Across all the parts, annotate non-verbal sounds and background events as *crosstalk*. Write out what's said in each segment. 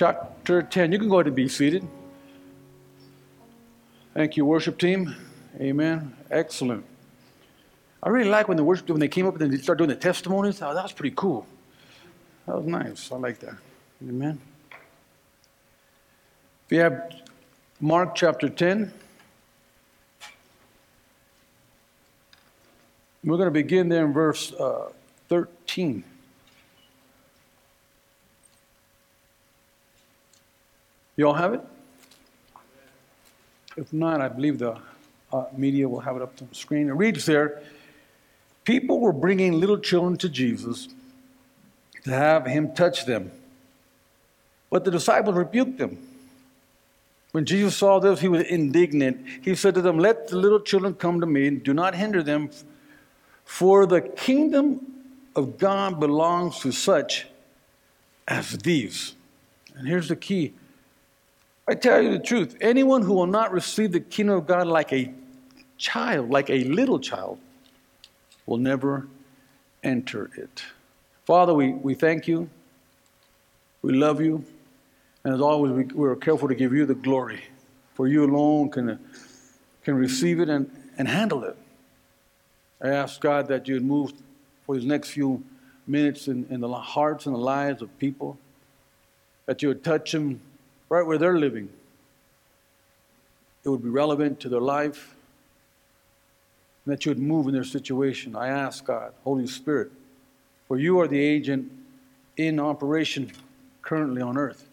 chapter 10. You can go ahead and be seated. Thank you, worship team. Amen. Excellent. I really like when the worship when they came up and they started doing the testimonies. Oh, that was pretty cool. That was nice. I like that. Amen. You have Mark chapter 10, we're going to begin there in verse uh, 13. You all have it? If not, I believe the uh, media will have it up on the screen. It reads there People were bringing little children to Jesus to have him touch them. But the disciples rebuked them. When Jesus saw this, he was indignant. He said to them, Let the little children come to me, and do not hinder them, for the kingdom of God belongs to such as these. And here's the key I tell you the truth anyone who will not receive the kingdom of God like a child, like a little child, will never enter it. Father, we, we thank you. We love you. And as always, we, we are careful to give you the glory. For you alone can, can receive it and, and handle it. I ask God that you'd move for these next few minutes in, in the hearts and the lives of people, that you would touch them right where they're living. It would be relevant to their life, and that you would move in their situation. I ask God, Holy Spirit, for you are the agent in operation currently on earth.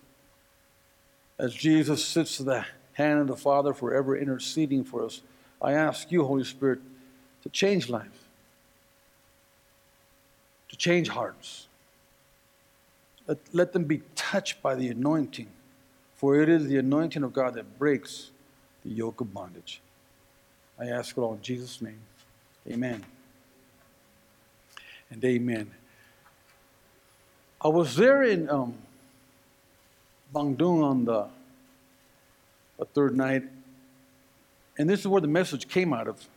As Jesus sits at the hand of the Father forever interceding for us, I ask you, Holy Spirit, to change lives, to change hearts. Let, let them be touched by the anointing, for it is the anointing of God that breaks the yoke of bondage. I ask it all in Jesus' name. Amen. And amen. I was there in um, Bandung on the, the third night, and this is where the message came out of.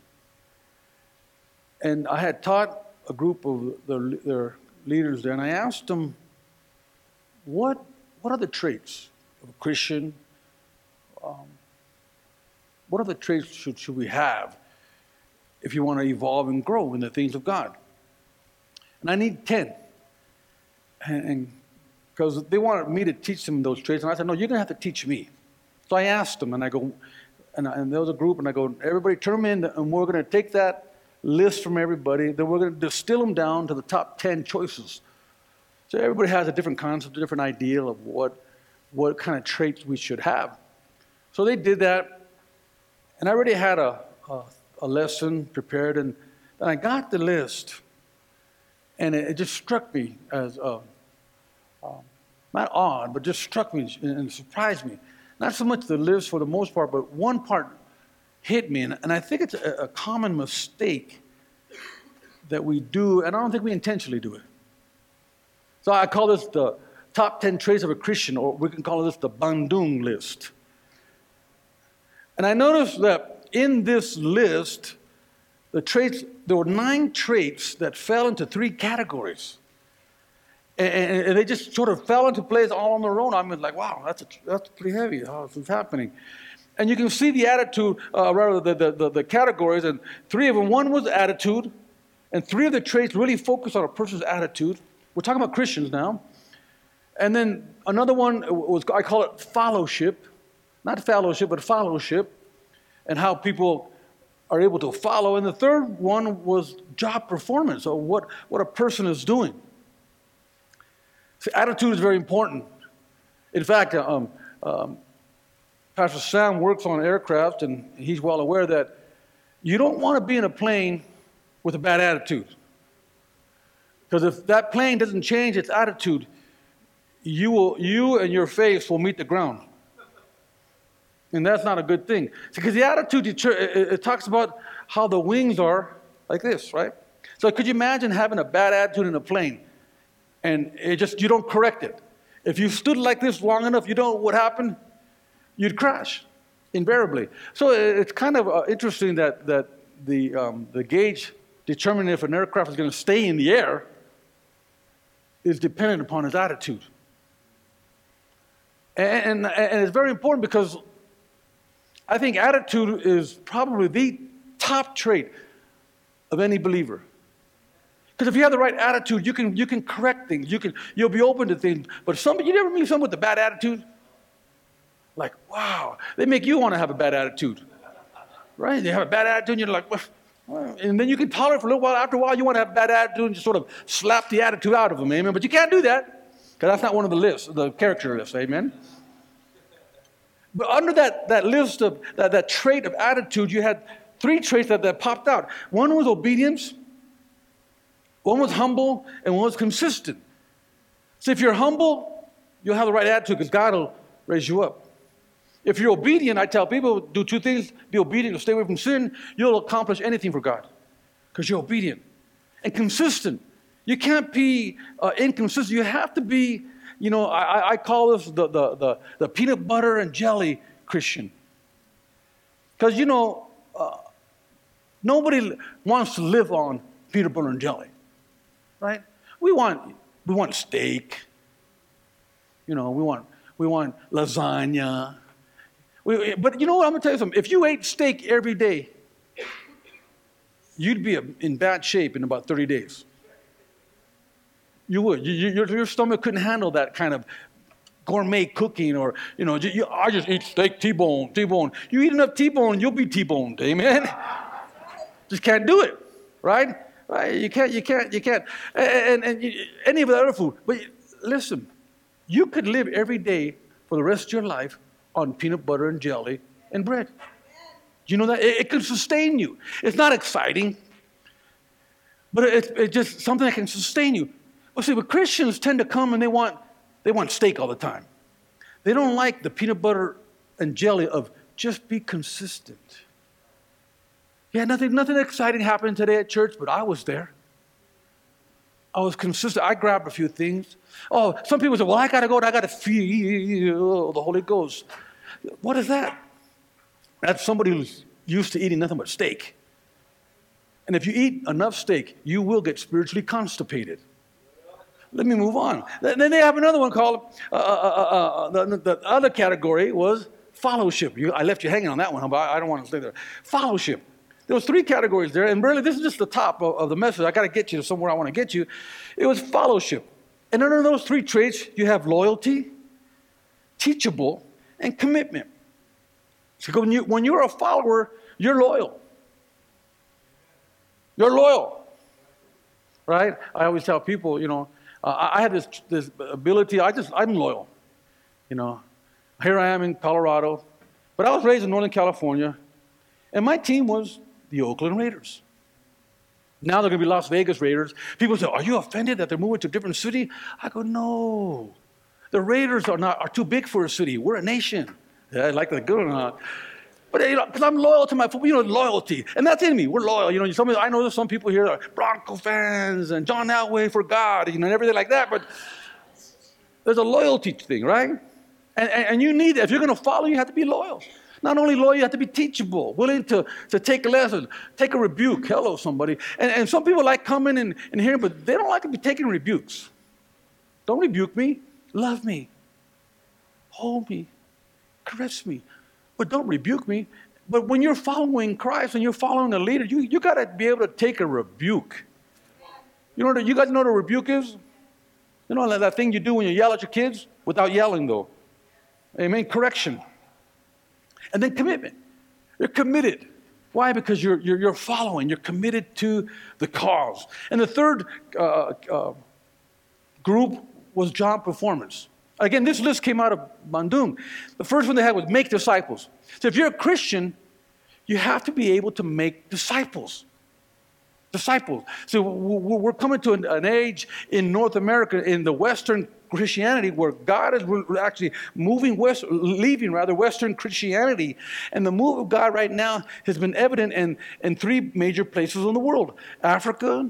And I had taught a group of their, their leaders there, and I asked them, what, what are the traits of a Christian? Um, what the traits should, should we have if you want to evolve and grow in the things of God? And I need 10. And because they wanted me to teach them those traits, and I said, no, you're going to have to teach me. So I asked them, and I go, and, I, and there was a group, and I go, everybody turn them in, and we're going to take that list from everybody. Then we're going to distill them down to the top 10 choices. So everybody has a different concept, a different ideal of what, what kind of traits we should have. So they did that, and I already had a, a, a lesson prepared, and, and I got the list, and it, it just struck me as uh, um, not odd, but just struck me and surprised me. Not so much the list for the most part, but one part hit me. And, and I think it's a, a common mistake that we do, and I don't think we intentionally do it. So I call this the top 10 traits of a Christian, or we can call this the Bandung list. And I noticed that in this list, the traits, there were nine traits that fell into three categories. And, and, they just sort of fell into place all on their own. I mean, like, wow, that's, a, that's pretty heavy. How is this happening? And you can see the attitude, uh, rather, the, the, the, the categories, and three of them. One was attitude, and three of the traits really focus on a person's attitude. We're talking about Christians now. And then another one was, I call it fellowship, not fellowship, but fellowship, and how people are able to follow. And the third one was job performance, or what, what a person is doing. See, attitude is very important. In fact, um, um, Pastor Sam works on aircraft, and he's well aware that you don't want to be in a plane with a bad attitude. Because if that plane doesn't change its attitude, you, will, you and your face will meet the ground. And that's not a good thing. Because the attitude, it, it talks about how the wings are like this, right? So could you imagine having a bad attitude in a plane and it just, you don't correct it? If you stood like this long enough, you know what happened? you'd crash invariably. So it's kind of uh, interesting that, that the, um, the gauge determining if an aircraft is going to stay in the air is dependent upon his attitude. And, and, it's very important because I think attitude is probably the top trait of any believer. Because if you have the right attitude, you can, you can correct things. You can, you'll be open to things. But somebody, you never meet someone with a bad attitude? Like, wow, they make you want to have a bad attitude. Right? They have a bad attitude, and you're like, well, and then you can tolerate for a little while. After a while, you want to have a bad attitude and just sort of slap the attitude out of them, amen? But you can't do that because that's not one of the lists, the character lists, amen? But under that, that list of that, that trait of attitude, you had three traits that, that popped out. One was obedience, one was humble, and one was consistent. So if you're humble, you'll have the right attitude because God will raise you up. If you're obedient, I tell people do two things be obedient, stay away from sin, you'll accomplish anything for God because you're obedient and consistent. You can't be uh, inconsistent. You have to be, you know, I, I call this the, the, the, the, peanut butter and jelly Christian. Because, you know, uh, nobody wants to live on peanut butter and jelly, right? We want, we want steak. You know, we want, we want lasagna. We, but you know what? I'm going to tell you something. If you ate steak every day, you'd be in bad shape in about 30 days. You would. You, your, your stomach couldn't handle that kind of gourmet cooking or, you know, you, I just eat steak, T-bone, T-bone. You eat enough T-bone, you'll be T-boned. Amen? *laughs* just can't do it, right? Right? You can't, you can't, you can't. And, and, and any of the other food. But listen, you could live every day for the rest of your life on peanut butter and jelly and bread. You know that? It, it can sustain you. It's not exciting, but it's it just something that can sustain you. Well, see, but Christians tend to come and they want, they want steak all the time. They don't like the peanut butter and jelly of just be consistent. Yeah, nothing, nothing exciting happened today at church, but I was there. I was consistent. I grabbed a few things. Oh, some people say, well, I got to go and I got to feel the Holy Ghost. What is that? That's somebody who's used to eating nothing but steak. And if you eat enough steak, you will get spiritually constipated. Let me move on. Then they have another one called, uh, uh, uh, the, the, other category was fellowship. I left you hanging on that one, but I don't want to stay there. Fellowship. There was three categories there, and really this is just the top of, of the message. I got to get you to somewhere I want to get you. It was fellowship. And under those three traits, you have loyalty, teachable, and commitment. So when, you, when you're a follower, you're loyal. You're loyal. Right? I always tell people, you know, uh, I have this, this ability, I just, I'm loyal. You know, here I am in Colorado, but I was raised in Northern California, and my team was the Oakland Raiders. Now they're going to be Las Vegas Raiders. People say, Are you offended that they're moving to a different city? I go, No. The Raiders are not are too big for a city. We're a nation. Yeah, I like that good or not. But you know, because I'm loyal to my football, you know, loyalty, and that's in me. We're loyal. You know, some, I know there's some people here that are Bronco fans and John Elway for God, you know, and everything like that. But there's a loyalty thing, right? And, and, and you need that. If you're going to follow, you have to be loyal. Not only loyal, you have to be teachable, willing to, to take a lesson, take a rebuke. Hello, somebody. And, and some people like coming and, and hearing, but they don't like to be taking rebukes. Don't rebuke me. Love me. Hold me. Caress me. But don't rebuke me. But when you're following Christ and you're following a leader, you, you got to be able to take a rebuke. You know, you guys know what a rebuke is? You know that thing you do when you yell at your kids? Without yelling, though. Amen. Correction. And then commitment. You're committed. Why? Because you're, you're, you're following, you're committed to the cause. And the third uh, uh, group was job performance. Again, this list came out of Bandung. The first one they had was make disciples. So if you're a Christian, you have to be able to make disciples disciples. So we're coming to an age in North America, in the Western Christianity, where God is actually moving west, leaving rather Western Christianity, and the move of God right now has been evident in, in three major places in the world: Africa,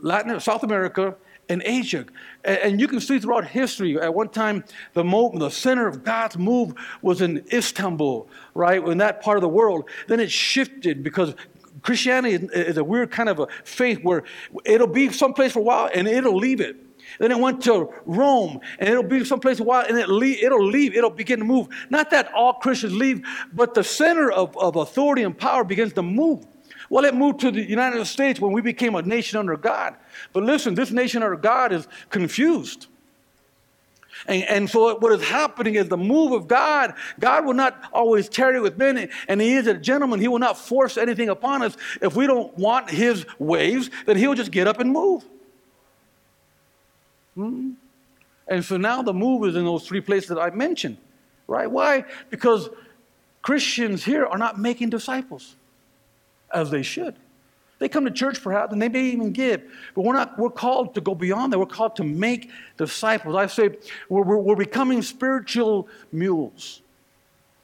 Latin, South America, and Asia. And you can see throughout history, at one time, the, the center of God's move was in Istanbul, right, in that part of the world. Then it shifted because Christianity is a weird kind of a faith where it'll be someplace for a while and it'll leave it. Then it went to Rome, and it'll be someplace for a while, and it leave, it'll leave. It'll begin to move. Not that all Christians leave, but the center of, of authority and power begins to move. Well, it moved to the United States when we became a nation under God. But listen, this nation under God is confused. And, and so what is happening is the move of God. God will not always tarry with men, and He is a gentleman. He will not force anything upon us. If we don't want His waves, then He'll just get up and move. Hmm? And so now the move is in those three places that I mentioned, right? Why? Because Christians here are not making disciples as they should. They come to church perhaps and they may even give, but we're not, we're called to go beyond that. We're called to make disciples. I say we're, we're, we're becoming spiritual mules.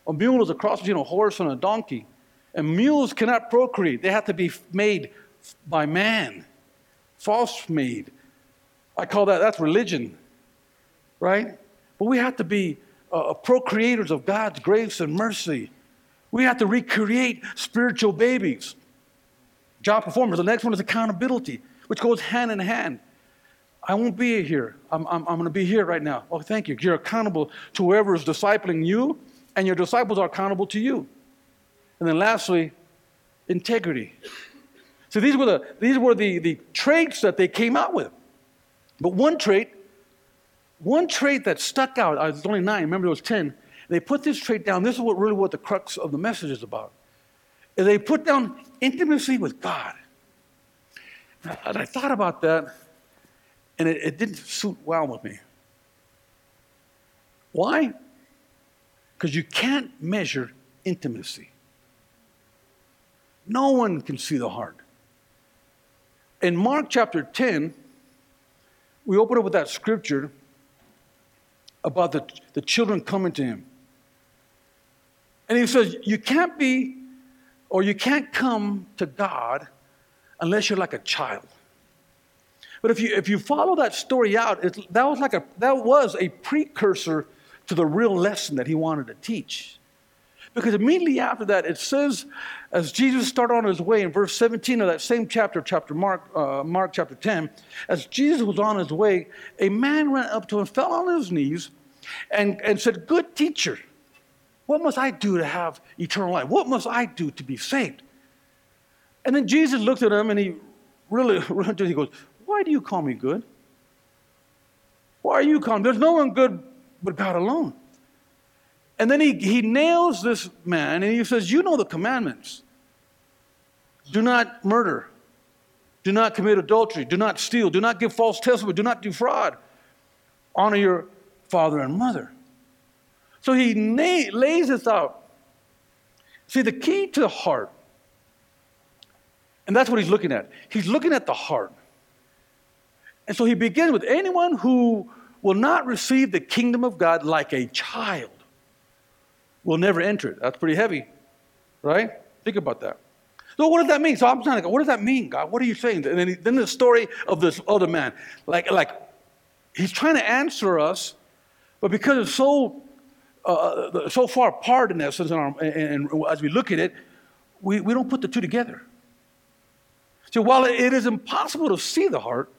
A mule is a cross between a horse and a donkey. And mules cannot procreate, they have to be made by man, false made. I call that, that's religion, right? But we have to be uh, procreators of God's grace and mercy. We have to recreate spiritual babies. Job performance. The next one is accountability, which goes hand in hand. I won't be here. I'm, I'm, I'm going to be here right now. Oh, thank you. You're accountable to whoever is discipling you, and your disciples are accountable to you. And then lastly, integrity. So these were the, these were the, the traits that they came out with. But one trait, one trait that stuck out, uh, was only nine, remember it was 10. They put this trait down. This is what really what the crux of the message is about is they put down intimacy with God. And I thought about that, and it, it didn't suit well with me. Why? Because you can't measure intimacy. No one can see the heart. In Mark chapter 10, we open up with that scripture about the, the children coming to him. And he says, You can't be or you can't come to God unless you're like a child. But if you, if you follow that story out, it, that, was like a, that was a precursor to the real lesson that he wanted to teach. Because immediately after that, it says, as Jesus started on his way in verse 17 of that same chapter, chapter Mark, uh, Mark chapter 10, as Jesus was on his way, a man ran up to him, fell on his knees, and, and said, Good teacher, what must I do to have eternal life? What must I do to be saved? And then Jesus looked at him and he really, *laughs* he goes, Why do you call me good? Why are you calling? There's no one good but God alone. And then he, he nails this man and he says, You know the commandments. Do not murder. Do not commit adultery. Do not steal. Do not give false testimony. Do not defraud. Honor your father and mother. So he na- lays this out. See, the key to the heart, and that's what he's looking at. He's looking at the heart. And so he begins with anyone who will not receive the kingdom of God like a child will never enter it. That's pretty heavy, right? Think about that. So what does that mean? So I'm trying to go, what does that mean, God? What are you saying? And then, he, then the story of this other man, like, like he's trying to answer us, but because it's so uh, uh, so far apart in essence, and, and, and as we look at it, we, we don't put the two together. So while it is impossible to see the heart,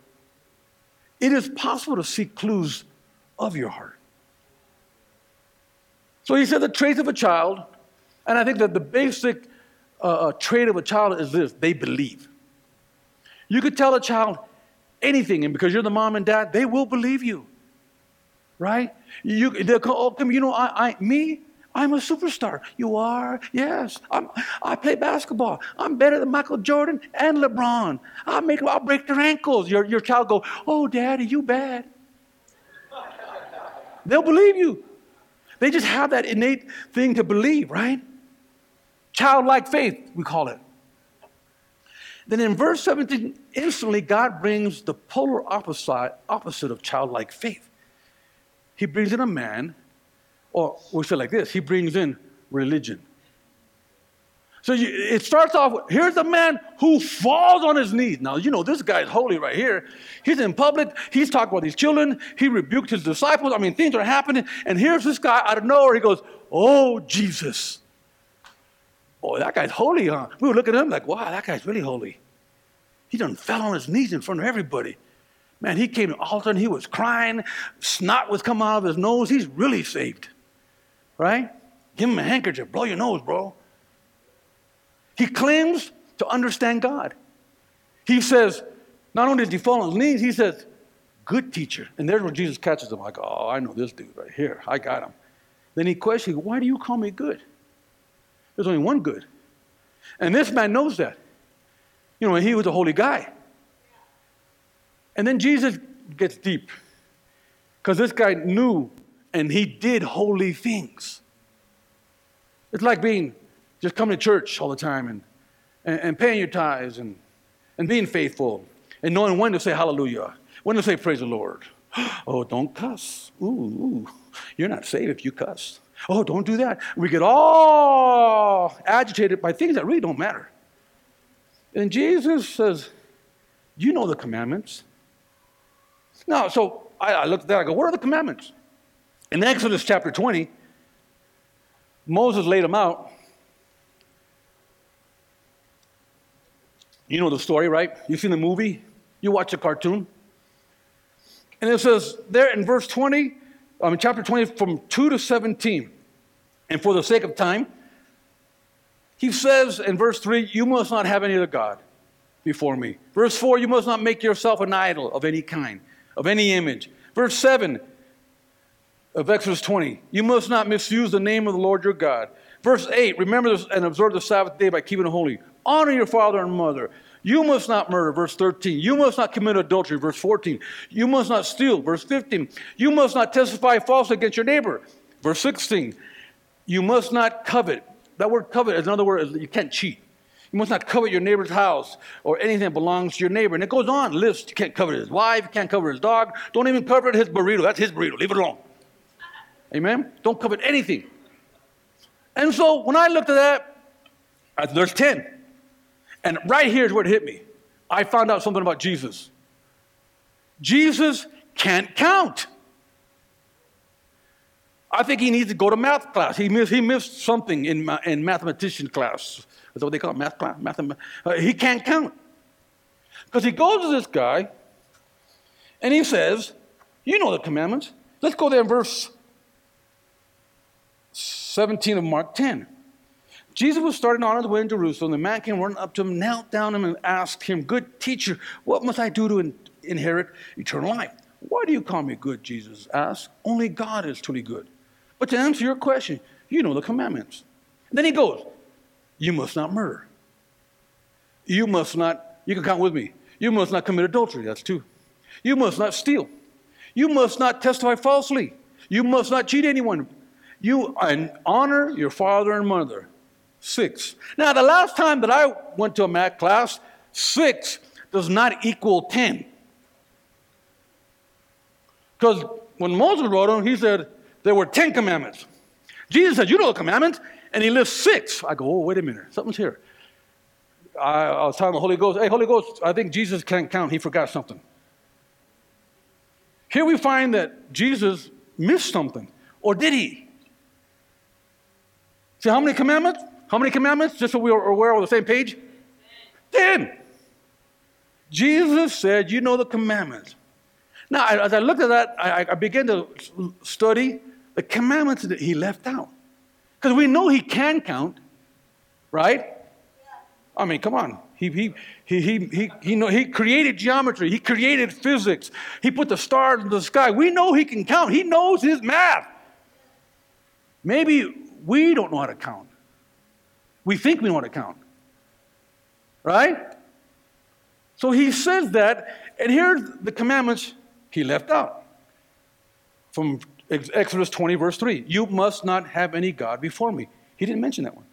it is possible to see clues of your heart. So he said the traits of a child, and I think that the basic uh, uh trait of a child is this they believe. You could tell a child anything, and because you're the mom and dad, they will believe you right? You, they'll come, oh, come, you know, I, I, me, I'm a superstar. You are? Yes. I'm, I play basketball. I'm better than Michael Jordan and LeBron. I'll, make, I'll break their ankles. Your, your child go, oh, daddy, you bad. They'll believe you. They just have that innate thing to believe, right? Childlike faith, we call it. Then in verse 17, instantly God brings the polar opposite, opposite of childlike faith. He brings in a man, or we say like this, he brings in religion. So you, it starts off, here's a man who falls on his knees. Now, you know, this guy's holy right here. He's in public. He's talking about these children. He rebuked his disciples. I mean, things are happening. And here's this guy out of nowhere. He goes, Oh, Jesus. Oh, that guy's holy, huh? We were looking at him like, wow, that guy's really holy. He done fell on his knees in front of everybody. Man, he came to altar and he was crying. Snot was coming out of his nose. He's really saved. Right? Give him a handkerchief. Blow your nose, bro. He claims to understand God. He says, not only did he fall on his knees, he says, good teacher. And there's where Jesus catches him, like, oh, I know this dude right here. I got him. Then he questions, why do you call me good? There's only one good. And this man knows that. You know, he was a holy guy. And then Jesus gets deep because this guy knew and he did holy things. It's like being just coming to church all the time and, and, and paying your tithes and, and being faithful and knowing when to say hallelujah, when to say praise the Lord. *gasps* Oh, don't cuss. Ooh, ooh, you're not saved if you cuss. Oh, don't do that. We get all agitated by things that really don't matter. And Jesus says, You know the commandments. Now, so I, I looked at that, I go, What are the commandments? In Exodus chapter 20, Moses laid them out. You know the story, right? You've seen the movie, you watch the cartoon. And it says there in verse 20, um, chapter 20, from 2 to 17. And for the sake of time, he says in verse 3, You must not have any other God before me. Verse 4, You must not make yourself an idol of any kind, of any image. Verse 7 of Exodus 20, You must not misuse the name of the Lord your God. Verse 8, Remember and observe the Sabbath day by keeping it holy. Honor your father and mother. You must not murder, verse 13. You must not commit adultery, verse 14. You must not steal, verse 15. You must not testify falsely against your neighbor, verse 16. You must not covet. That word covet is another word, you can't cheat. You must not covet your neighbor's house or anything that belongs to your neighbor. And it goes on, lists. You can't covet his wife, you can't covet his dog. Don't even covet his burrito. That's his burrito. Leave it alone. Amen? Don't covet anything. And so when I looked at that, there's 10. And right here is where it hit me. I found out something about Jesus. Jesus can't count. I think he needs to go to math class. He missed, he missed something in, in mathematician class. That's what they call it, math class. Math, uh, he can't count. Because he goes to this guy and he says, You know the commandments. Let's go there in verse 17 of Mark 10. Jesus was starting on his way in Jerusalem. The man came running up to him, knelt down him, and asked him, Good teacher, what must I do to in- inherit eternal life? Why do you call me good? Jesus asked. Only God is truly good. But to answer your question, you know the commandments. then he goes, You must not murder. You must not, you can count with me. You must not commit adultery. That's two. You must not steal. You must not testify falsely. You must not cheat anyone. You honor your father and mother. Six. Now, the last time that I went to a math class, six does not equal 10. Because when Moses wrote them, he said there were 10 commandments. Jesus said, You know the commandments, and he lists six. I go, Oh, wait a minute, something's here. I, I was telling the Holy Ghost, Hey, Holy Ghost, I think Jesus can't count. He forgot something. Here we find that Jesus missed something. Or did he? See how many commandments? How many commandments? Just so we are aware on the same page? Ten. Jesus said, You know the commandments. Now, as I looked at that, I, I began to study the commandments that he left out. Because we know he can count, right? I mean, come on. He, he, he, he, he, he, know, he created geometry. He created physics. He put the stars in the sky. We know he can count. He knows his math. Maybe we don't know how to count. We think we know how to count. Right? So he says that, and here's the commandments he left out from Exodus 20, verse 3. You must not have any God before me. He didn't mention that one.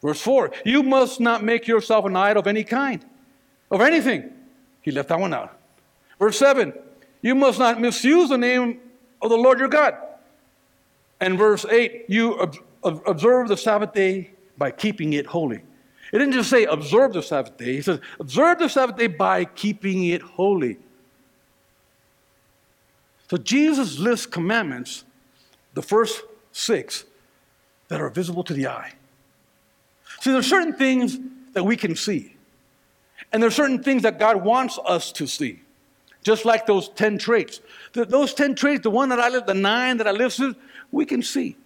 Verse 4. You must not make yourself an idol of any kind, of anything. He left that one out. Verse 7. You must not misuse the name of the Lord your God. And verse 8. You observe the Sabbath day by keeping it holy. It didn't just say observe the Sabbath day, he says observe the Sabbath day by keeping it holy. So Jesus lists commandments, the first six, that are visible to the eye. See, there are certain things that we can see, and there are certain things that God wants us to see. Just like those 10 traits. Those 10 traits, the one that I live, the nine that I listed, we can see.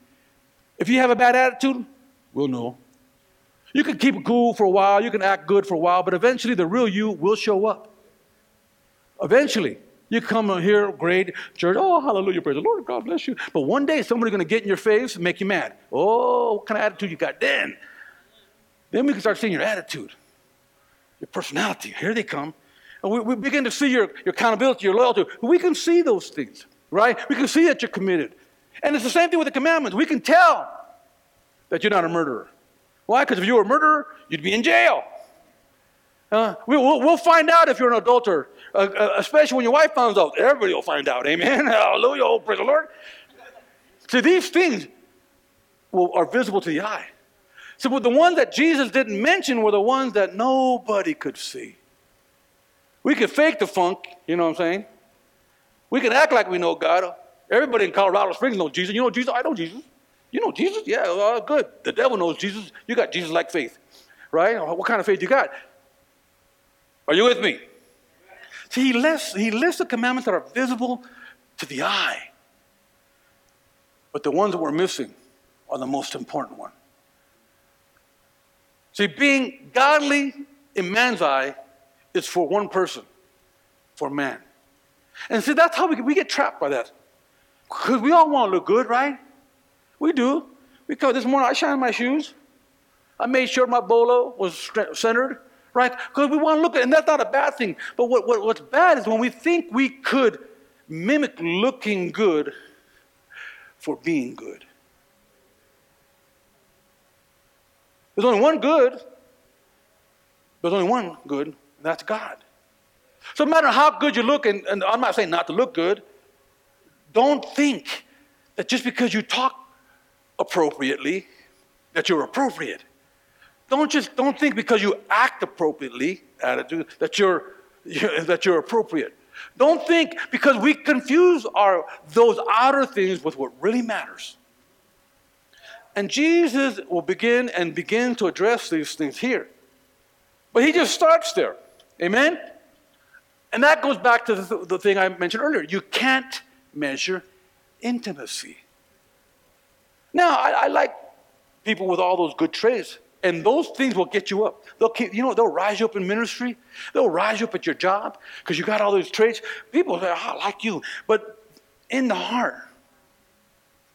If you have a bad attitude, we'll know. You can keep it cool for a while, you can act good for a while, but eventually the real you will show up. Eventually. You come here, great church, oh, hallelujah, praise the Lord, God bless you. But one day somebody's going to get in your face and make you mad. Oh, what kind of attitude you got then? Then we can start seeing your attitude, your personality. Here they come. And we, we begin to see your, your accountability, your loyalty. We can see those things, right? We can see that you're committed. And it's the same thing with the commandments. We can tell that you're not a murderer. Why? Because if you were a murderer, you'd be in jail. Uh, we, will we'll find out if you're an adulterer, uh, uh, especially when your wife finds out. Everybody will find out. Amen. *laughs* Hallelujah. Oh, praise the Lord. See, these things will, are visible to the eye. So the ones that Jesus didn't mention were the ones that nobody could see. We could fake the funk, you know what I'm saying? We can act like we know God. Everybody in Colorado Springs knows Jesus. You know Jesus? I know Jesus. You know Jesus? Yeah, well, good. The devil knows Jesus. You got Jesus like faith, right? What kind of faith you got? Are you with me? See, he lists, he lists the commandments that are visible to the eye. But the ones that we're missing are the most important one. See, being godly in man's eye is for one person, for man. And see, that's how we, we get trapped by that. Because we all want to look good, right? We do. Because this morning I shined my shoes. I made sure my bolo was centered, right? Because we want to look at and that's not a bad thing. But what, what, what's bad is when we think we could mimic looking good for being good. There's only one good. There's only one good, and that's God. So no matter how good you look, and, and I'm not saying not to look good, don't think that just because you talk appropriately, that you're appropriate. Don't just don't think because you act appropriately, attitude, that you're, you're *laughs* that you're appropriate. Don't think because we confuse our those outer things with what really matters. And Jesus will begin and begin to address these things here. But he just starts there. Amen? And that goes back to the, th- the thing I mentioned earlier. You can't measure intimacy. Now, I, I, like people with all those good traits, and those things will get you up. They'll keep, you know, they'll rise you up in ministry. They'll rise you up at your job because you got all those traits. People say, oh, I like you. But in the heart,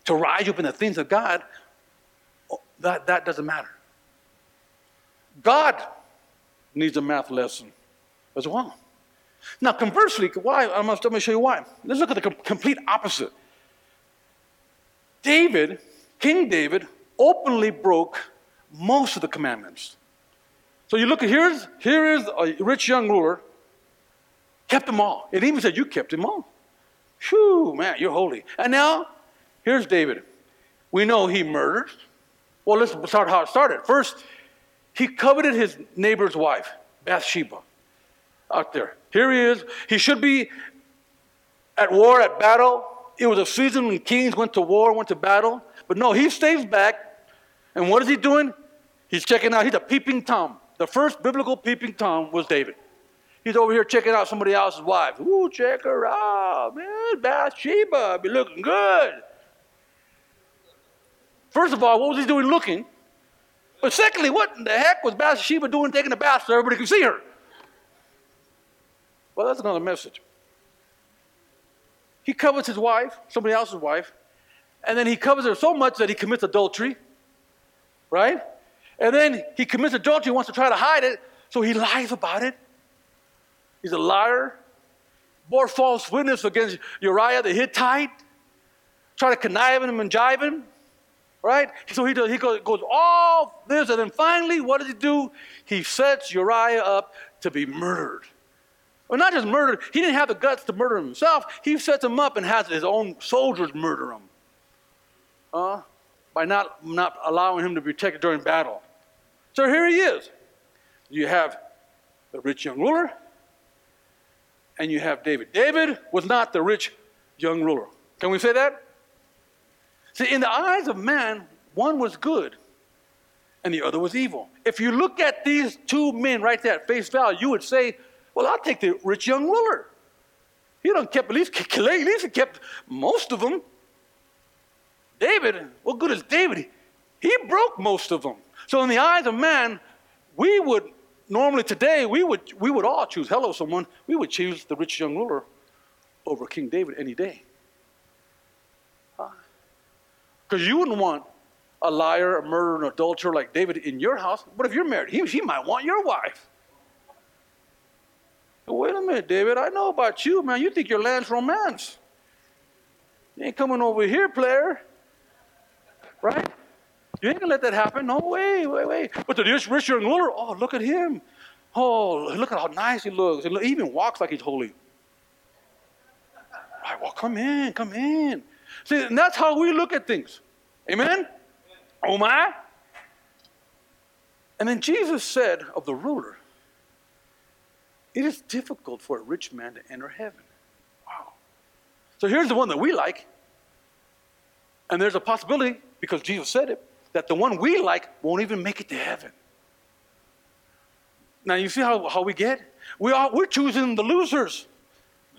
to rise you up in the things of God, oh, that, that doesn't matter. God needs a math lesson as well. Now, conversely, why? I'm going to show you why. Let's look at the complete opposite. David, King David, openly broke most of the commandments. So you look at here's here is a rich young ruler, kept them all. It even said you kept them all. Whew, man, you're holy. And now, here's David. We know he murdered. Well, let's start how it started. First, he coveted his neighbor's wife, Bathsheba, out there. Here he is. He should be at war, at battle. It was a season when kings went to war, went to battle. But no, he stays back. And what is he doing? He's checking out. He's a peeping Tom. The first biblical peeping Tom was David. He's over here checking out somebody else's wife. Ooh, check her out, man. Bathsheba, be looking good. First of all, what was he doing looking? But secondly, what in the heck was Bathsheba doing taking a bath so everybody could see her? Well, that's another message. He covets his wife, somebody else's wife, and then he covets her so much that he commits adultery, right? And then he commits adultery, wants to try to hide it, so he lies about it. He's a liar, bore false witness against Uriah the Hittite, try to connive him and jive him, right? So he, does, he goes, goes all this, and then finally, what does he do? He sets Uriah up to be murdered. Well, not just murdered, he didn't have the guts to murder himself. He sets him up and has his own soldiers murder him uh, by not, not allowing him to be protected during battle. So here he is. You have the rich young ruler, and you have David. David was not the rich young ruler. Can we say that? See, in the eyes of man, one was good and the other was evil. If you look at these two men right there at face value, you would say, well, I'll take the rich young ruler. He don't kept at least at least he kept most of them. David, what good is David? He broke most of them. So in the eyes of man, we would normally today we would we would all choose hello someone we would choose the rich young ruler over King David any day. Because you wouldn't want a liar, a murderer, an adulterer like David in your house. But if you're married, he, he might want your wife. Wait a minute, David. I know about you, man. You think your land's romance. You ain't coming over here, player. Right? You ain't gonna let that happen. No way, wait, wait. But the rich, rich young ruler, oh, look at him. Oh, look at how nice he looks. He even walks like he's holy. Right, well, come in, come in. See, and that's how we look at things. Amen? Oh my. And then Jesus said of the ruler, it is difficult for a rich man to enter heaven. Wow. So here's the one that we like. And there's a possibility, because Jesus said it, that the one we like won't even make it to heaven. Now you see how, how we get? We are, we're choosing the losers.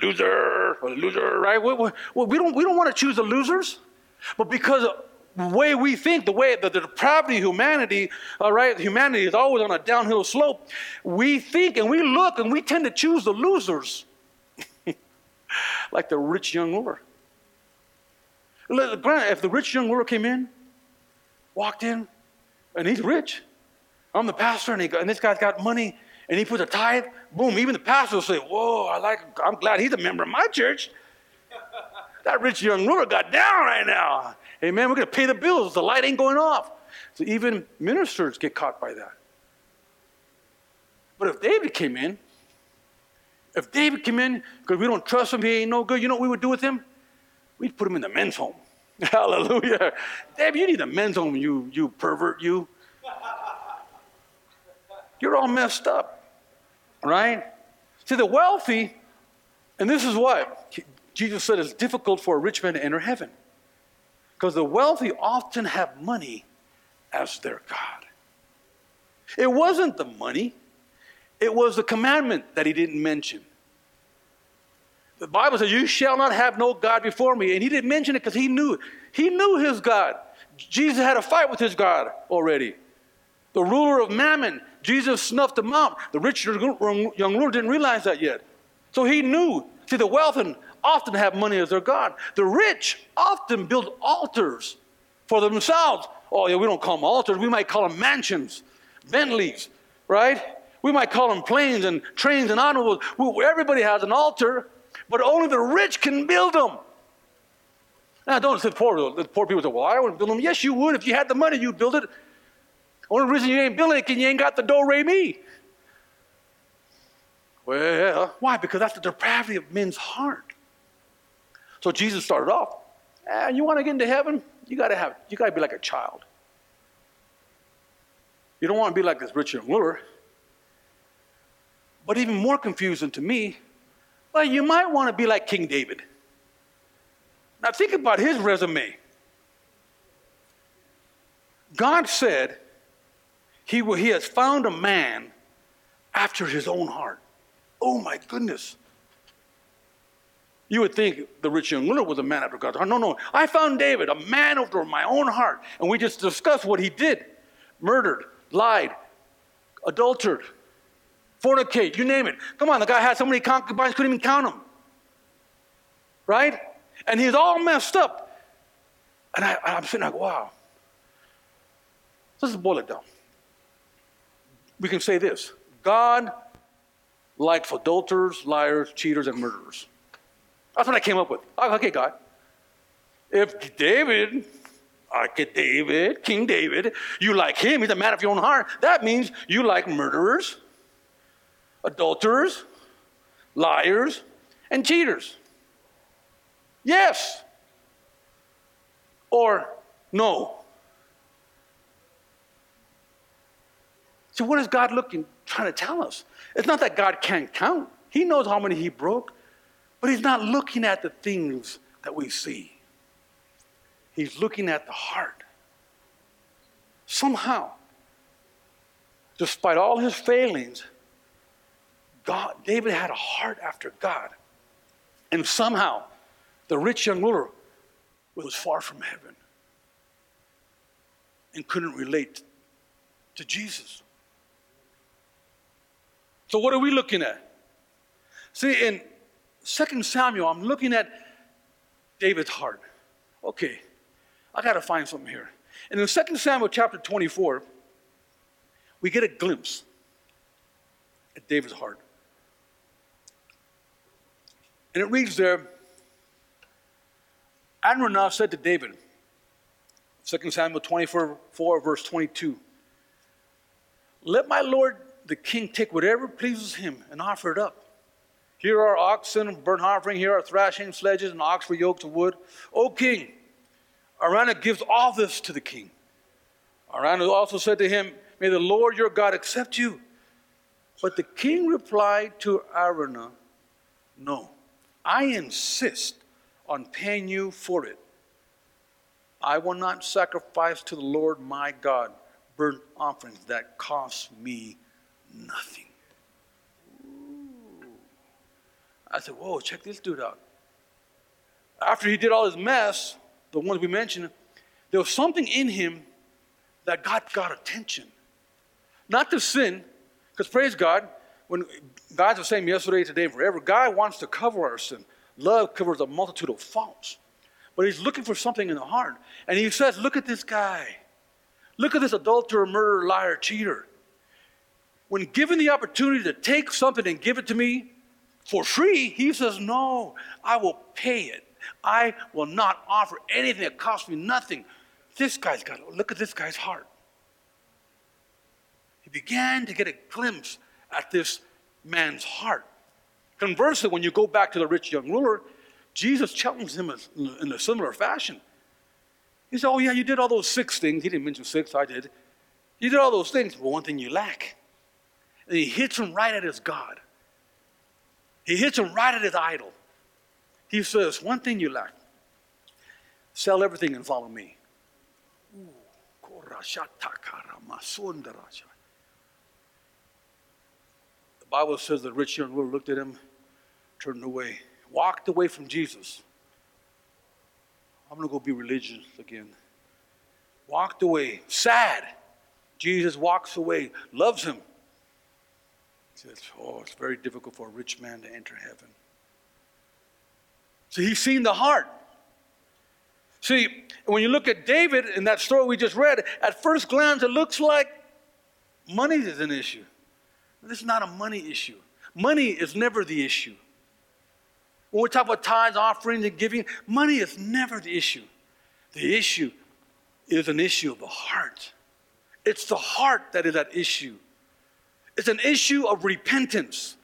Loser, loser, right? We, we, we, don't, we don't want to choose the losers, but because the way we think, the way the, the depravity of humanity, all right, humanity is always on a downhill slope. We think and we look and we tend to choose the losers, *laughs* like the rich young ruler. If the rich young ruler came in, walked in, and he's rich, I'm the pastor, and, he, and this guy's got money, and he puts a tithe, boom, even the pastor will say, Whoa, I like, I'm glad he's a member of my church. *laughs* that rich young ruler got down right now. Hey, Amen. We're going to pay the bills. The light ain't going off. So even ministers get caught by that. But if David came in, if David came in, because we don't trust him, he ain't no good, you know what we would do with him? We'd put him in the men's home. *laughs* Hallelujah. David, you need a men's home, you, you pervert, you. You're all messed up, right? See, the wealthy, and this is what Jesus said it's difficult for a rich man to enter heaven. Because the wealthy often have money as their God. It wasn't the money, it was the commandment that he didn't mention. The Bible says, You shall not have no God before me. And he didn't mention it because he knew. He knew his God. Jesus had a fight with his God already. The ruler of Mammon, Jesus snuffed him out. The rich young ruler didn't realize that yet. So he knew. See, the wealthy often have money as their God. The rich often build altars for themselves. Oh, yeah, we don't call them altars. We might call them mansions, Bentleys, right? We might call them planes and trains and automobiles. Everybody has an altar, but only the rich can build them. Now, don't say poor, the poor people say, well, I wouldn't build them. Yes, you would. If you had the money, you'd build it. Only reason you ain't building it because you ain't got the do re mi. Well, why? Because that's the depravity of men's heart. So Jesus started off, eh, you want to get into heaven? You gotta have, you gotta be like a child. You don't want to be like this rich young ruler. But even more confusing to me, well, you might want to be like King David. Now think about his resume. God said he, he has found a man after his own heart. Oh my goodness. You would think the rich young ruler was a man after God's heart. No, no. I found David, a man after my own heart. And we just discussed what he did murdered, lied, adultered, fornicate, you name it. Come on, the guy had so many concubines, couldn't even count them. Right? And he's all messed up. And I, am sitting like, wow. Let's boil it down. We can say this God likes adulterers, liars, cheaters, and murderers. That's what I came up with. Oh, okay, God. If David, like David, King David, you like him, he's a man of your own heart, that means you like murderers, adulterers, liars, and cheaters. Yes. Or no. So, what is God looking, trying to tell us? It's not that God can't count. He knows how many he broke. But he's not looking at the things that we see, he's looking at the heart. Somehow, despite all his failings, God, David had a heart after God. And somehow, the rich young ruler was far from heaven and couldn't relate to Jesus. So, what are we looking at? See, in 2 Samuel, I'm looking at David's heart. Okay, I got to find something here. And in 2 Samuel chapter 24, we get a glimpse at David's heart. And it reads there Adonijah said to David, 2 Samuel 24, 4, verse 22, Let my lord the king take whatever pleases him and offer it up. Here are oxen, burnt offering, here are thrashing sledges and ox for yokes of wood. O king, Araunah gives all this to the king. Araunah also said to him, May the Lord your God accept you. But the king replied to Araunah, No, I insist on paying you for it. I will not sacrifice to the Lord my God burnt offerings that cost me nothing. I said, Whoa, check this dude out. After he did all his mess, the ones we mentioned, there was something in him that God got attention. Not to sin, because praise God, when God's the same yesterday, today, forever, God wants to cover our sin. Love covers a multitude of faults. But he's looking for something in the heart. And he says, Look at this guy. Look at this adulterer, murderer, liar, cheater. When given the opportunity to take something and give it to me for free, he says, No, I will pay it. I will not offer anything that costs me nothing. This guy's got, look at this guy's heart. He began to get a glimpse at this man's heart. Conversely, when you go back to the rich young ruler, Jesus challenges him in a similar fashion. He said, Oh, yeah, you did all those six things. He didn't mention six, I did. You did all those things, but one thing you lack. And he hits him right at his God. He hits him right at his idol. He says, One thing you lack sell everything and follow me. The Bible says the rich young ruler looked at him, turned away, walked away from Jesus. I'm going to go be religious again. Walked away, sad. Jesus walks away, loves him. He says, Oh, it's very difficult for a rich man to enter heaven. So he's seen the heart. See, when you look at David in that story we just read, at first glance it looks like money is an issue. This is not a money issue. Money is never the issue. When we talk about tithes, offerings, and giving, money is never the issue. The issue is an issue of the heart. It's the heart that is at issue. It's an issue of repentance.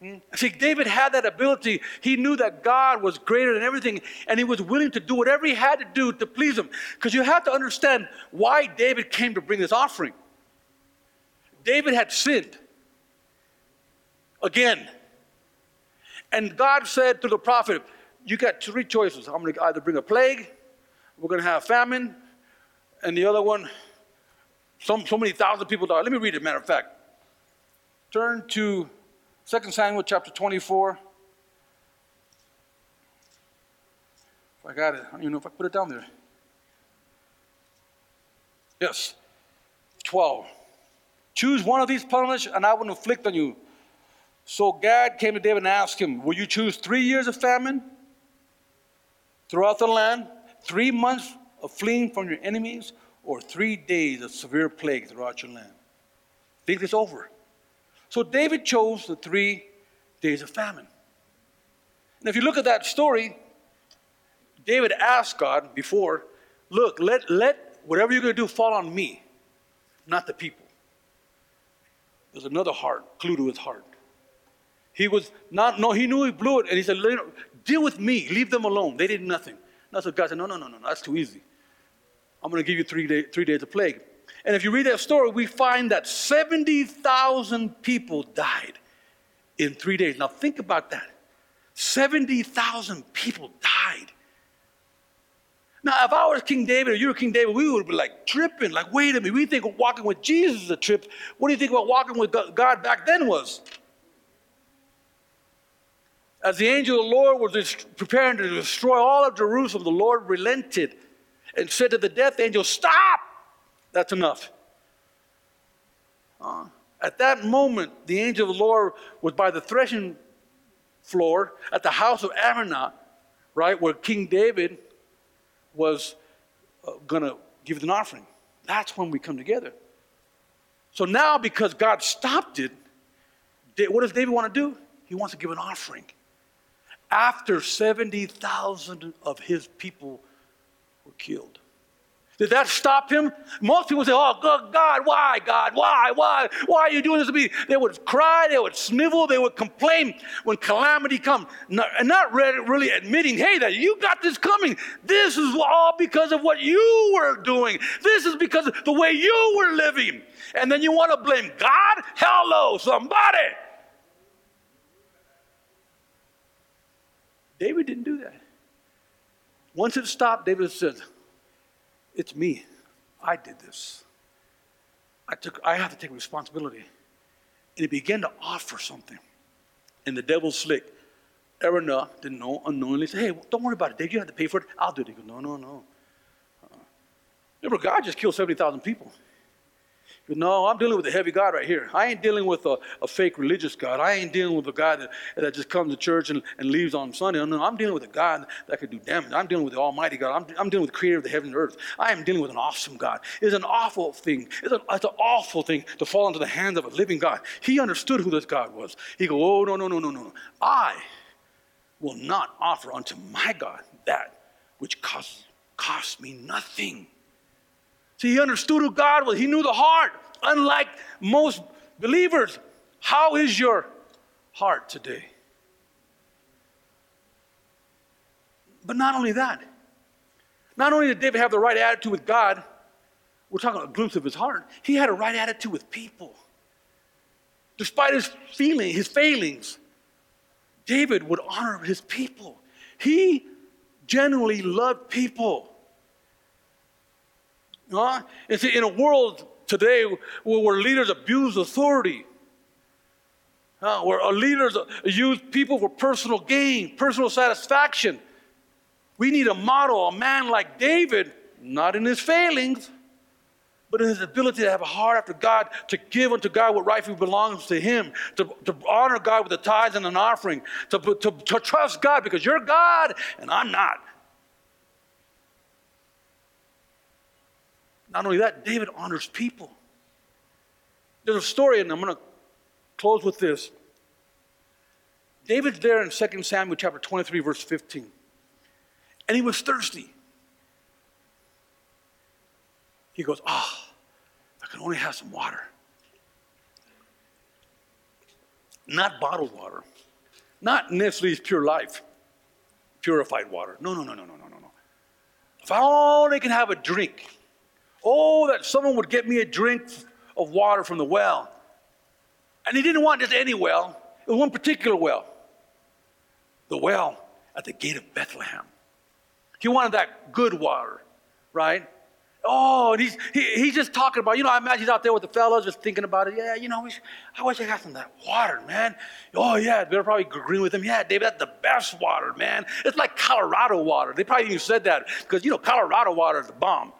Hmm? See, David had that ability. He knew that God was greater than everything, and he was willing to do whatever he had to do to please him. Because you have to understand why David came to bring this offering. David had sinned again. And God said to the prophet, You got three choices. I'm going to either bring a plague, we're going to have famine, and the other one, some, so many thousand people die. Let me read it, matter of fact. Turn to 2 Samuel chapter 24. If I got it, I don't even know if I put it down there. Yes. 12. Choose one of these punishments, and I will inflict on you. So Gad came to David and asked him, Will you choose three years of famine throughout the land, three months of fleeing from your enemies, or three days of severe plague throughout your land? Think this over. So David chose the three days of famine. And if you look at that story, David asked God before, Look, let, let whatever you're going to do fall on me, not the people. There's another heart, clue to his heart. He was not, no, he knew he blew it, and he said, Deal with me, leave them alone. They did nothing. That's what God said, No, no, no, no, that's too easy. I'm going to give you three, day, three days of plague. And if you read that story, we find that 70,000 people died in three days. Now, think about that 70,000 people died. Now, if I was King David or you were King David, we would be like tripping. Like, wait a minute, we think walking with Jesus is a trip. What do you think about walking with God back then was? As the angel of the Lord was preparing to destroy all of Jerusalem, the Lord relented and said to the death angel, Stop! That's enough. Uh, at that moment, the angel of the Lord was by the threshing floor at the house of Araunah, right, where King David was uh, going to give an offering. That's when we come together. So now, because God stopped it, what does David want to do? He wants to give an offering. After 70,000 of his people were killed. Did that stop him? Most people say, Oh, God, why, God, why, why, why are you doing this to me? They would cry, they would snivel, they would complain when calamity comes, and not really admitting, Hey, that you got this coming. This is all because of what you were doing. This is because of the way you were living. And then you want to blame God? Hello, somebody. David didn't do that. Once it stopped, David said, It's me. I did this. I, took, I have to take responsibility. And he began to offer something. And the devil's slick. Araunah didn't know, unknowingly said, Hey, don't worry about it, Dave. You have to pay for it. I'll do it. He goes, No, no, no. Uh-uh. Remember, God just killed 70,000 people. No, I'm dealing with a heavy God right here. I ain't dealing with a, a fake religious God. I ain't dealing with a God that, that just comes to church and, and leaves on Sunday. No, I'm dealing with a God that could do damage. I'm dealing with the Almighty God. I'm, I'm dealing with the creator of the heaven and earth. I am dealing with an awesome God. It's an awful thing. It's, a, it's an awful thing to fall into the hands of a living God. He understood who this God was. He go, oh, no, no, no, no, no. I will not offer unto my God that which costs, costs me nothing. See, he understood who God was. He knew the heart. Unlike most believers, how is your heart today? But not only that, not only did David have the right attitude with God, we're talking a glimpse of his heart, he had a right attitude with people. Despite his feeling, his failings, David would honor his people. He genuinely loved people. Uh, and see, in a world today where leaders abuse authority, uh, where leaders use people for personal gain, personal satisfaction, we need a model, a man like David, not in his failings, but in his ability to have a heart after God, to give unto God what rightfully belongs to him, to, to honor God with the tithes and an offering, to, to, to trust God because you're God and I'm not. Not only that, David honors people. There's a story, and I'm going to close with this. David's there in 2 Samuel chapter 23, verse 15. And he was thirsty. He goes, Ah, oh, I can only have some water. Not bottled water. Not Nestle's Pure Life, purified water. No, no, no, no, no, no, no. If I only can have a drink, Oh, that someone would get me a drink of water from the well. And he didn't want just any well, it was one particular well the well at the gate of Bethlehem. He wanted that good water, right? Oh, and he's, he, he's just talking about, you know, I imagine he's out there with the fellas just thinking about it. Yeah, you know, I wish I got some of that water, man. Oh, yeah, they're probably agreeing with him. Yeah, David, that's the best water, man. It's like Colorado water. They probably even said that because, you know, Colorado water is the bomb.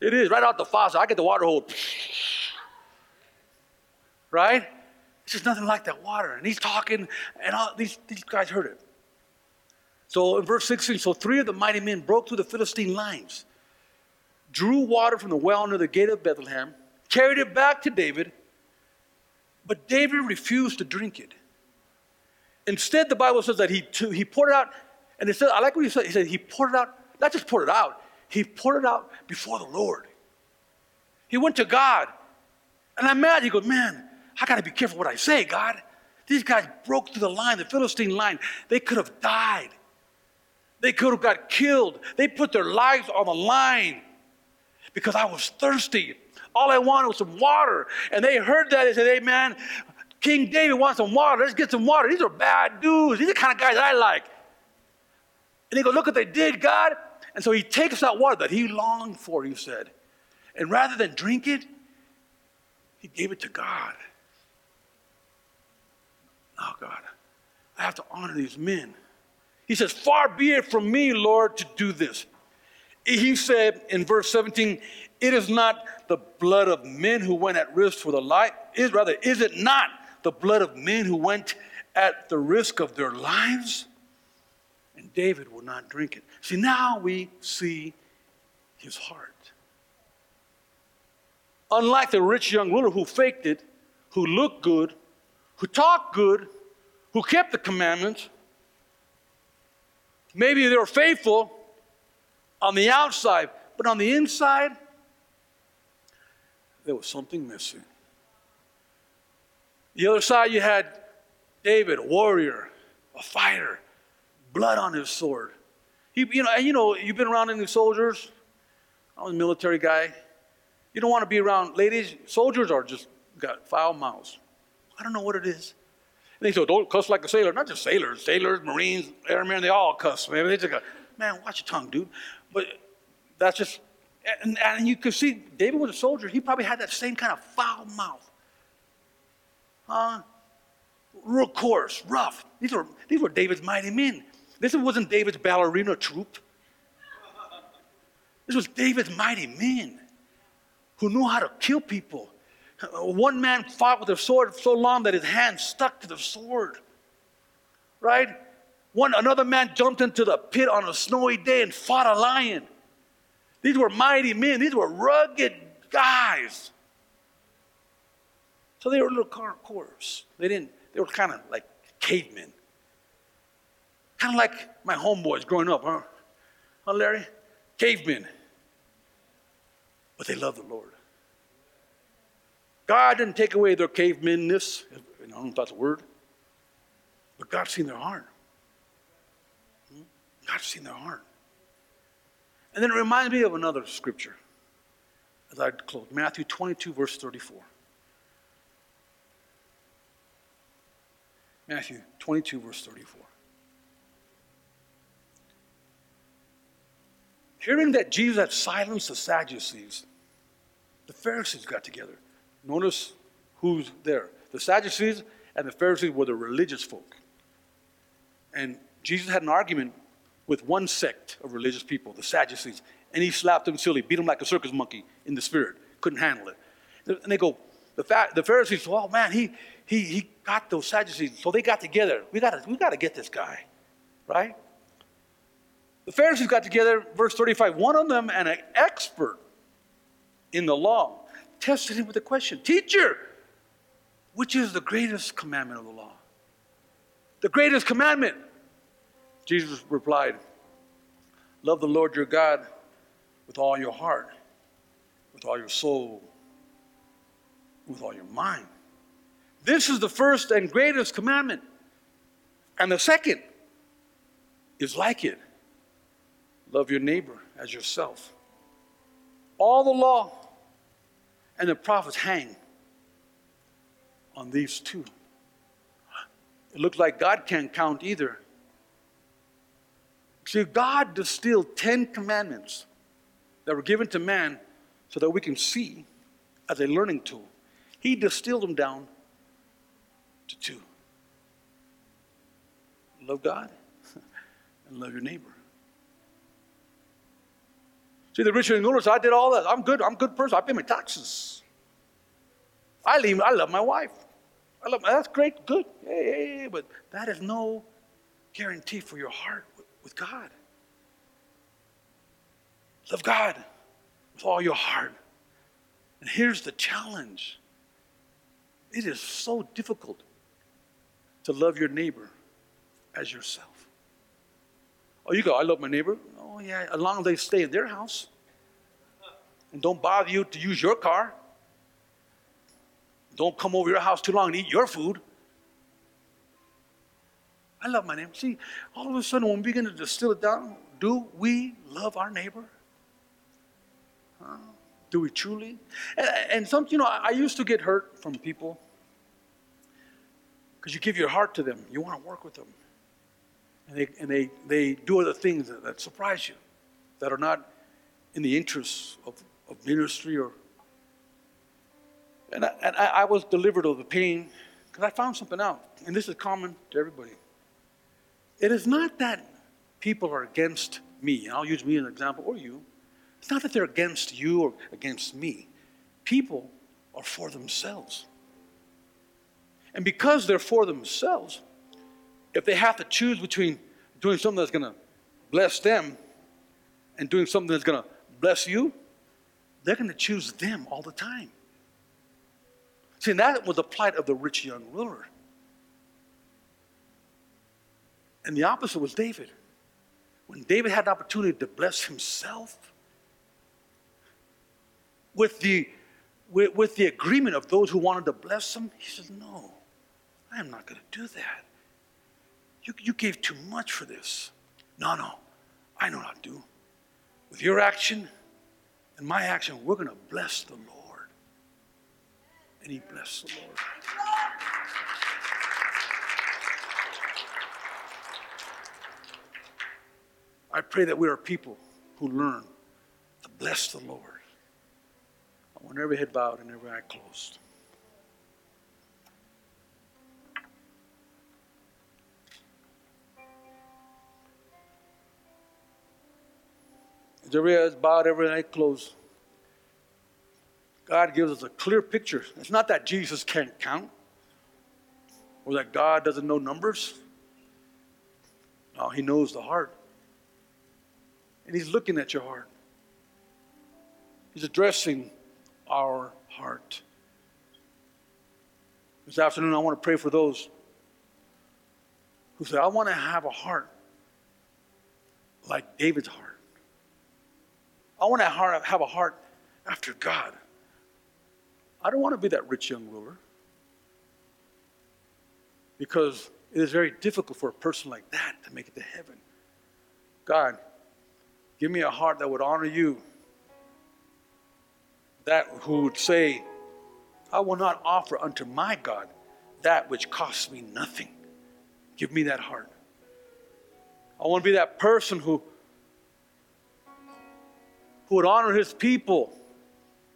It is right out the faucet. I get the water hose. Right? It's just nothing like that water. And he's talking, and all, these, these guys heard it. So in verse 16, so three of the mighty men broke through the Philistine lines, drew water from the well near the gate of Bethlehem, carried it back to David, but David refused to drink it. Instead, the Bible says that he, he poured it out, and it says, I like what he said. He said he poured it out, not just poured it out, he poured it out before the Lord. He went to God. And I'm mad. He goes, Man, I got to be careful what I say, God. These guys broke through the line, the Philistine line. They could have died. They could have got killed. They put their lives on the line because I was thirsty. All I wanted was some water. And they heard that. They said, Hey, man, King David wants some water. Let's get some water. These are bad dudes. These are the kind of guys I like. And they go, Look what they did, God. And so he takes that water that he longed for, he said, and rather than drink it, he gave it to God. Oh, God, I have to honor these men. He says, Far be it from me, Lord, to do this. He said in verse 17, It is not the blood of men who went at risk for the life, is rather, is it not the blood of men who went at the risk of their lives? And David would not drink it. See, now we see his heart. Unlike the rich young ruler who faked it, who looked good, who talked good, who kept the commandments, maybe they were faithful on the outside, but on the inside, there was something missing. The other side, you had David, a warrior, a fighter, blood on his sword. He, you know, you know, you've been around any soldiers. I was a military guy. You don't want to be around ladies. Soldiers are just got foul mouths. I don't know what it is. And they say, don't cuss like a sailor. Not just sailors, sailors, Marines, airmen, they all cuss. Man, they just go, man, watch your tongue, dude. But that's just, and, and you could see David was a soldier. He probably had that same kind of foul mouth. Uh, real coarse, rough. These were, these were David's mighty men. This wasn't David's ballerina troupe. This was David's mighty men who knew how to kill people. One man fought with a sword so long that his hand stuck to the sword. Right? One another man jumped into the pit on a snowy day and fought a lion. These were mighty men. These were rugged guys. So they were a little coarse. They didn't. They were kind of like cavemen. Kind of like my homeboys growing up, huh? Huh, Larry? Cavemen. But they love the Lord. God didn't take away their cavemanness. I don't know if that's a word. But God's seen their heart. Hmm? God's seen their heart. And then it reminds me of another scripture as I close Matthew 22, verse 34. Matthew 22, verse 34. Hearing that Jesus had silenced the Sadducees, the Pharisees got together. Notice who's there. The Sadducees and the Pharisees were the religious folk. And Jesus had an argument with one sect of religious people, the Sadducees, and he slapped them silly, beat them like a circus monkey in the spirit. Couldn't handle it. And they go, the, fa- the Pharisees, oh man, he, he, he got those Sadducees. So they got together. We got we to get this guy, right? The Pharisees got together, verse 35. One of them, and an expert in the law, tested him with a question Teacher, which is the greatest commandment of the law? The greatest commandment. Jesus replied, Love the Lord your God with all your heart, with all your soul, with all your mind. This is the first and greatest commandment. And the second is like it Love your neighbor as yourself. All the law and the prophets hang on these two. It looks like God can't count either. See, God distilled 10 commandments that were given to man so that we can see as a learning tool. He distilled them down to two love God *laughs* and love your neighbor. See, the rich and notice I did all that. I'm good. I'm a good person. I pay my taxes. I leave. I love my wife. I love. That's great. Good. Hey, hey, hey. But that is no guarantee for your heart with God. Love God with all your heart. And here's the challenge. It is so difficult to love your neighbor as yourself. Oh, you go, I love my neighbor. Oh, yeah, as long as they stay in their house and don't bother you to use your car. Don't come over your house too long and eat your food. I love my neighbor. See, all of a sudden, when we begin to distill it down, do we love our neighbor? Huh? Do we truly? And, and some, you know, I used to get hurt from people because you give your heart to them, you want to work with them and they, and they, they do other things that, that surprise you, that are not in the interests of, of ministry or. And I, and I, I was delivered of the pain because I found something out, and this is common to everybody. it is not that people are against me. and I'll use me as an example, or you. It's not that they're against you or against me. People are for themselves. And because they're for themselves, if they have to choose between doing something that's going to bless them and doing something that's going to bless you, they're going to choose them all the time. See, that was the plight of the rich young ruler. And the opposite was David. When David had an opportunity to bless himself with the, with, with the agreement of those who wanted to bless him, he says, No, I am not going to do that. You, you gave too much for this. No, no, I know not do. With your action and my action, we're going to bless the Lord. And he blessed the Lord. I pray that we are people who learn to bless the Lord. I want every head bowed and every eye closed. As is bowed, every eye closed. God gives us a clear picture. It's not that Jesus can't count or that God doesn't know numbers. No, He knows the heart. And He's looking at your heart. He's addressing our heart. This afternoon, I want to pray for those who say, I want to have a heart like David's heart. I want to have a heart after God. I don't want to be that rich young ruler because it is very difficult for a person like that to make it to heaven. God, Give me a heart that would honor you. That who would say, I will not offer unto my God that which costs me nothing. Give me that heart. I want to be that person who, who would honor his people,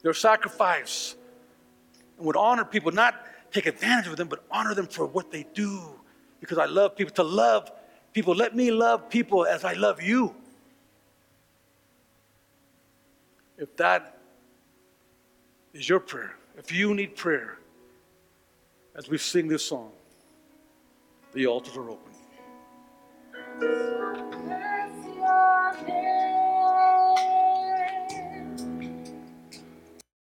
their sacrifice, and would honor people, not take advantage of them, but honor them for what they do. Because I love people. To love people, let me love people as I love you. If that is your prayer, if you need prayer, as we sing this song, the altars are open.